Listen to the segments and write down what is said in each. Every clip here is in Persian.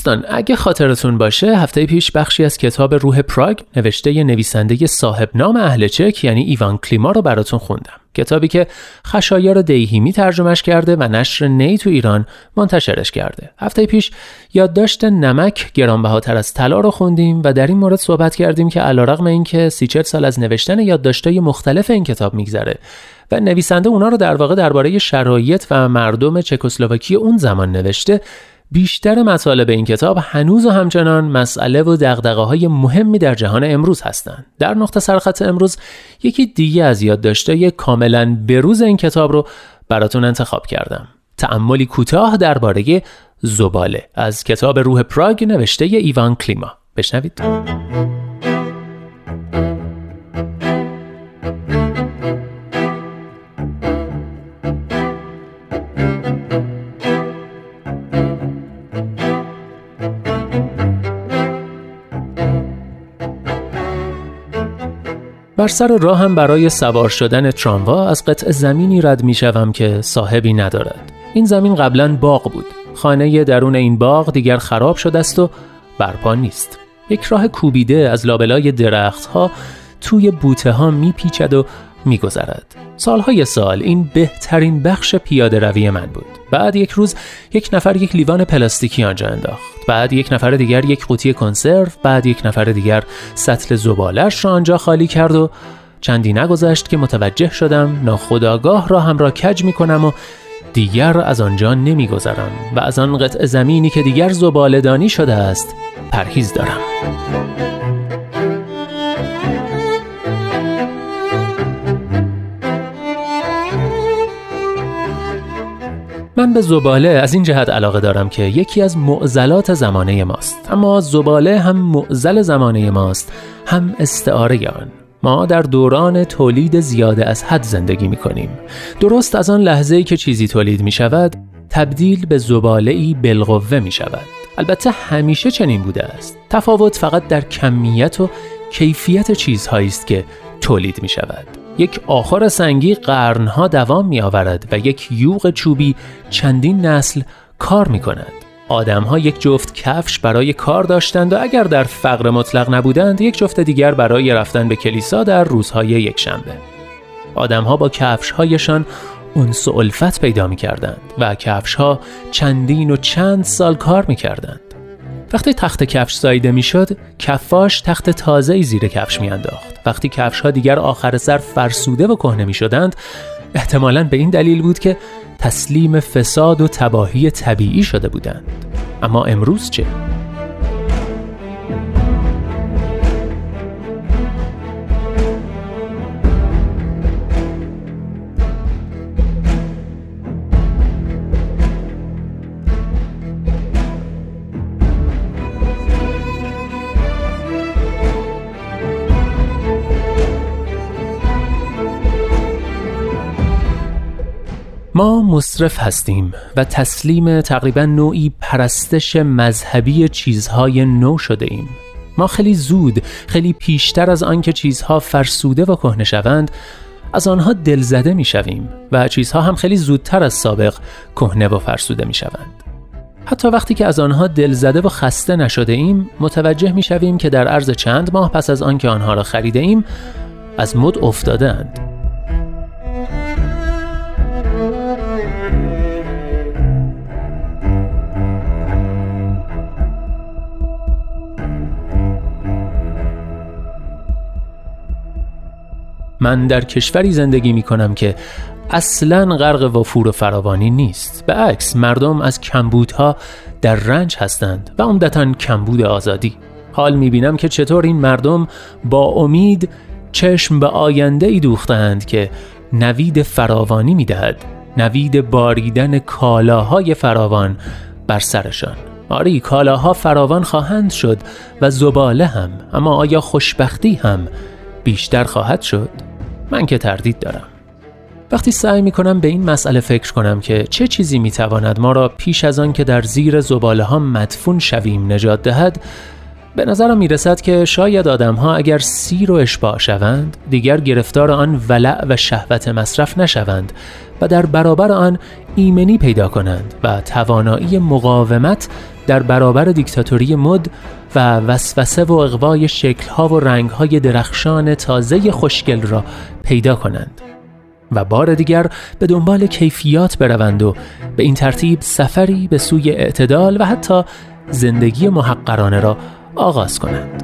دوستان اگه خاطرتون باشه هفته پیش بخشی از کتاب روح پراگ نوشته ی نویسنده صاحب نام اهل چک یعنی ایوان کلیما رو براتون خوندم. کتابی که خشایار دیهیمی ترجمهش کرده و نشر نی تو ایران منتشرش کرده. هفته پیش یادداشت نمک گرانبهاتر از طلا رو خوندیم و در این مورد صحبت کردیم که علیرغم اینکه سی سال از نوشتن یادداشت‌های مختلف این کتاب میگذره و نویسنده اونا رو در واقع درباره شرایط و مردم چکسلواکی اون زمان نوشته بیشتر مطالب این کتاب هنوز و همچنان مسئله و دقدقه های مهمی در جهان امروز هستند. در نقطه سرخط امروز یکی دیگه از یادداشت‌های کاملا بروز این کتاب رو براتون انتخاب کردم. تأملی کوتاه درباره زباله از کتاب روح پراگ نوشته ایوان کلیما. بشنوید. بر سر راهم برای سوار شدن تراموا از قطع زمینی رد می شوم که صاحبی ندارد. این زمین قبلا باغ بود. خانه درون این باغ دیگر خراب شده است و برپا نیست. یک راه کوبیده از لابلای درختها توی بوته ها میپیچد و میگذرد. سالهای سال این بهترین بخش پیاده روی من بود. بعد یک روز یک نفر یک لیوان پلاستیکی آنجا انداخت. بعد یک نفر دیگر یک قوطی کنسرو، بعد یک نفر دیگر سطل زبالش را آنجا خالی کرد و چندی نگذشت که متوجه شدم ناخداگاه را هم را کج می کنم و دیگر از آنجا نمیگذرم و از آن قطع زمینی که دیگر زبالدانی شده است پرهیز دارم. من به زباله از این جهت علاقه دارم که یکی از معضلات زمانه ماست. اما زباله هم معضل زمانه ماست هم استعاره آن. ما در دوران تولید زیاده از حد زندگی می کنیم درست از آن لحظه که چیزی تولید می شود تبدیل به زباله ای بالقوه می شود البته همیشه چنین بوده است. تفاوت فقط در کمیت و کیفیت چیزهایی است که تولید می شود یک آخر سنگی قرنها دوام می آورد و یک یوغ چوبی چندین نسل کار می کند. آدم ها یک جفت کفش برای کار داشتند و اگر در فقر مطلق نبودند یک جفت دیگر برای رفتن به کلیسا در روزهای یک شنبه. آدم ها با کفش هایشان اونس و الفت پیدا می کردند و کفش ها چندین و چند سال کار می کردند. وقتی تخت کفش ساییده می‌شد کفاش تخت تازه زیر کفش میانداخت وقتی کفش ها دیگر آخر سر فرسوده و کهنه می شدند احتمالا به این دلیل بود که تسلیم فساد و تباهی طبیعی شده بودند اما امروز چه؟ ما مصرف هستیم و تسلیم تقریبا نوعی پرستش مذهبی چیزهای نو شده ایم. ما خیلی زود، خیلی پیشتر از آنکه چیزها فرسوده و کهنه شوند، از آنها دلزده می شویم و چیزها هم خیلی زودتر از سابق کهنه و فرسوده می شوند. حتی وقتی که از آنها دلزده و خسته نشده ایم متوجه می شویم که در عرض چند ماه پس از آنکه آنها را خریده ایم از مد افتادند من در کشوری زندگی می کنم که اصلا غرق وفور و فراوانی نیست. به عکس مردم از کمبودها در رنج هستند و عمدتا کمبود آزادی. حال می بینم که چطور این مردم با امید چشم به آینده ای دوختند که نوید فراوانی می دهد نوید باریدن کالاهای فراوان بر سرشان. آری کالاها فراوان خواهند شد و زباله هم اما آیا خوشبختی هم بیشتر خواهد شد؟ من که تردید دارم. وقتی سعی می کنم به این مسئله فکر کنم که چه چیزی می تواند ما را پیش از آن که در زیر زباله ها مدفون شویم نجات دهد به نظرم می رسد که شاید آدم ها اگر سیر و اشباع شوند دیگر گرفتار آن ولع و شهوت مصرف نشوند و در برابر آن ایمنی پیدا کنند و توانایی مقاومت در برابر دیکتاتوری مد و وسوسه و اقوای شکلها و رنگهای درخشان تازه خوشگل را پیدا کنند و بار دیگر به دنبال کیفیات بروند و به این ترتیب سفری به سوی اعتدال و حتی زندگی محقرانه را آغاز کنند.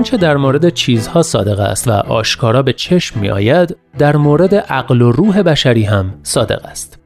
آنچه در مورد چیزها صادق است و آشکارا به چشم می آید در مورد عقل و روح بشری هم صادق است.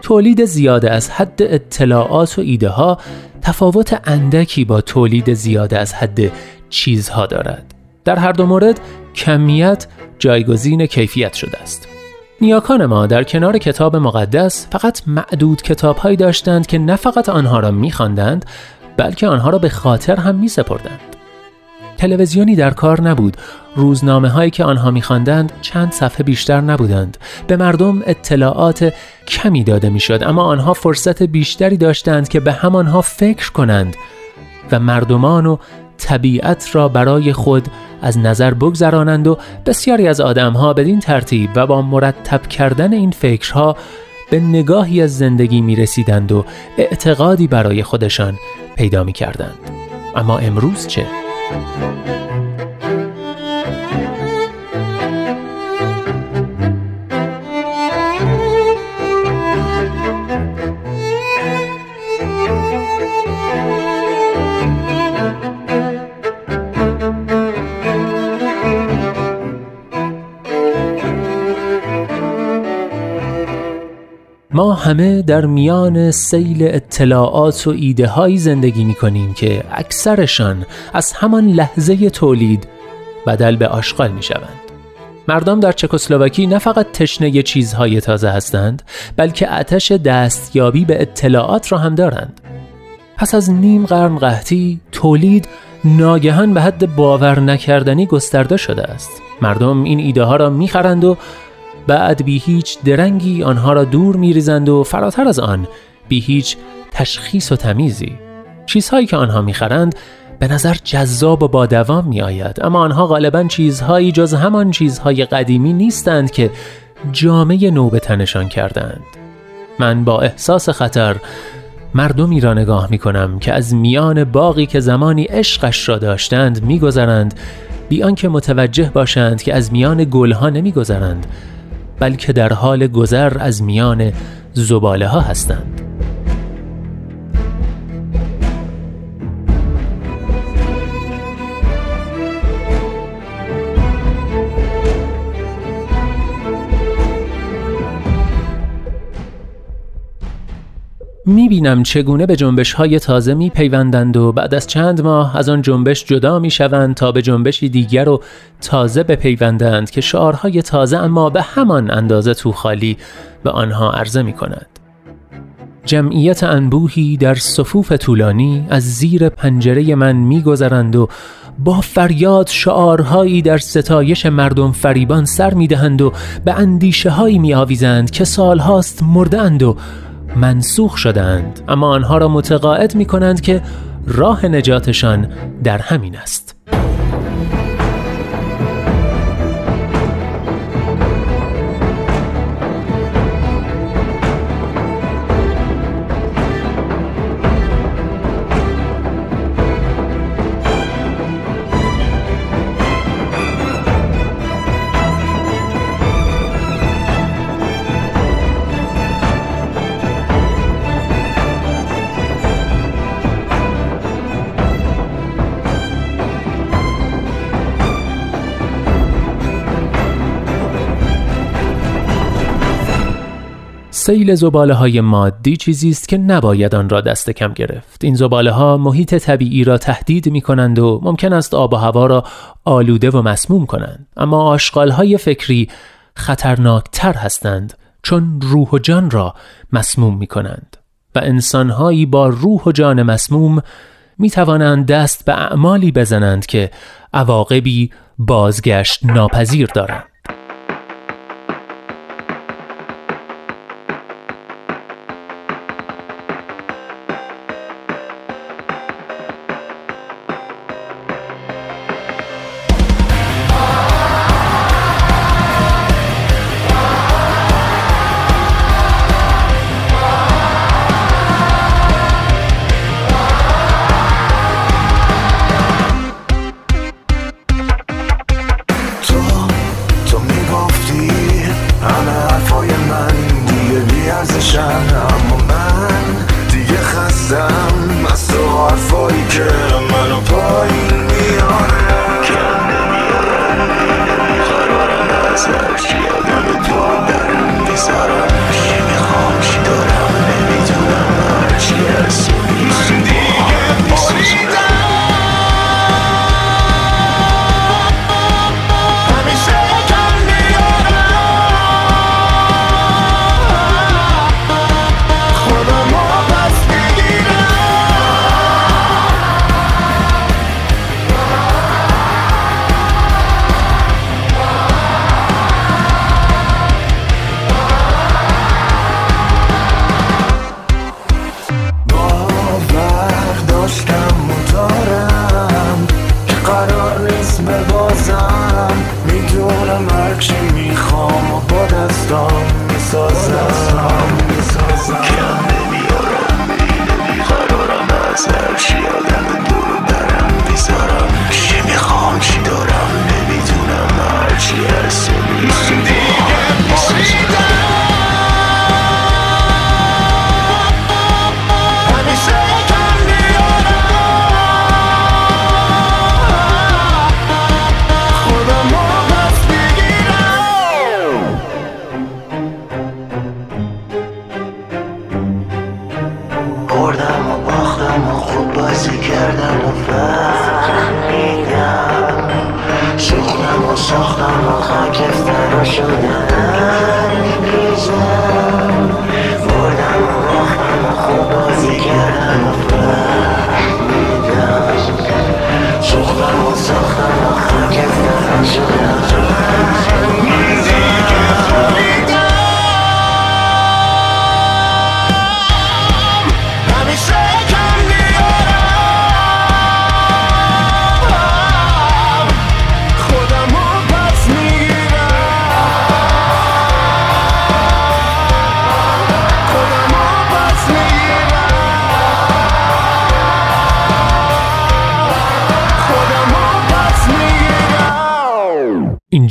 تولید زیاده از حد اطلاعات و ایده ها تفاوت اندکی با تولید زیاده از حد چیزها دارد. در هر دو مورد کمیت جایگزین کیفیت شده است. نیاکان ما در کنار کتاب مقدس فقط معدود کتابهایی داشتند که نه فقط آنها را می‌خواندند بلکه آنها را به خاطر هم می سپردند. تلویزیونی در کار نبود روزنامه هایی که آنها میخواندند چند صفحه بیشتر نبودند به مردم اطلاعات کمی داده می‌شد اما آنها فرصت بیشتری داشتند که به همانها فکر کنند و مردمان و طبیعت را برای خود از نظر بگذرانند و بسیاری از آدمها بدین ترتیب و با مرتب کردن این فکرها به نگاهی از زندگی می رسیدند و اعتقادی برای خودشان پیدا می کردند. اما امروز چه؟ Música ما همه در میان سیل اطلاعات و ایده های زندگی می کنیم که اکثرشان از همان لحظه تولید بدل به آشغال می شوند. مردم در چکسلواکی نه فقط تشنه چیزهای تازه هستند بلکه آتش دستیابی به اطلاعات را هم دارند. پس از نیم قرن قحطی تولید ناگهان به حد باور نکردنی گسترده شده است. مردم این ایده ها را می‌خرند و بعد بی هیچ درنگی آنها را دور میریزند و فراتر از آن بی هیچ تشخیص و تمیزی. چیزهایی که آنها می‌خرند به نظر جذاب و با دوام می آید اما آنها غالبا چیزهایی جز همان چیزهای قدیمی نیستند که جامعه نو به تنشان کردند. من با احساس خطر مردمی را نگاه می کنم که از میان باقی که زمانی عشقش را داشتند میگذرند بی آنکه متوجه باشند که از میان گلها نمیگذرند. بلکه در حال گذر از میان زباله ها هستند. می بینم چگونه به جنبش های تازه می پیوندند و بعد از چند ماه از آن جنبش جدا می شوند تا به جنبشی دیگر و تازه بپیوندند که شعارهای تازه اما به همان اندازه تو خالی به آنها عرضه می کند. جمعیت انبوهی در صفوف طولانی از زیر پنجره من میگذرند و با فریاد شعارهایی در ستایش مردم فریبان سر می‌دهند و به اندیشه هایی می آویزند که سالهاست مردند و منسوخ شدند اما آنها را متقاعد می کنند که راه نجاتشان در همین است. سیل زباله های مادی چیزی است که نباید آن را دست کم گرفت. این زباله ها محیط طبیعی را تهدید می کنند و ممکن است آب و هوا را آلوده و مسموم کنند. اما آشغال های فکری خطرناکتر هستند چون روح و جان را مسموم می کنند و انسانهایی با روح و جان مسموم می توانند دست به اعمالی بزنند که عواقبی بازگشت ناپذیر دارند. so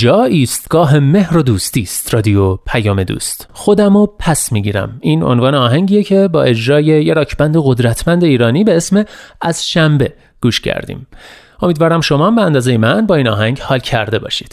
اینجا ایستگاه مهر و دوستی است رادیو پیام دوست. خودمو پس می‌گیرم. این عنوان آهنگیه که با اجرای یه راکبند قدرتمند ایرانی به اسم از شنبه گوش کردیم. امیدوارم شما به اندازه من با این آهنگ حال کرده باشید.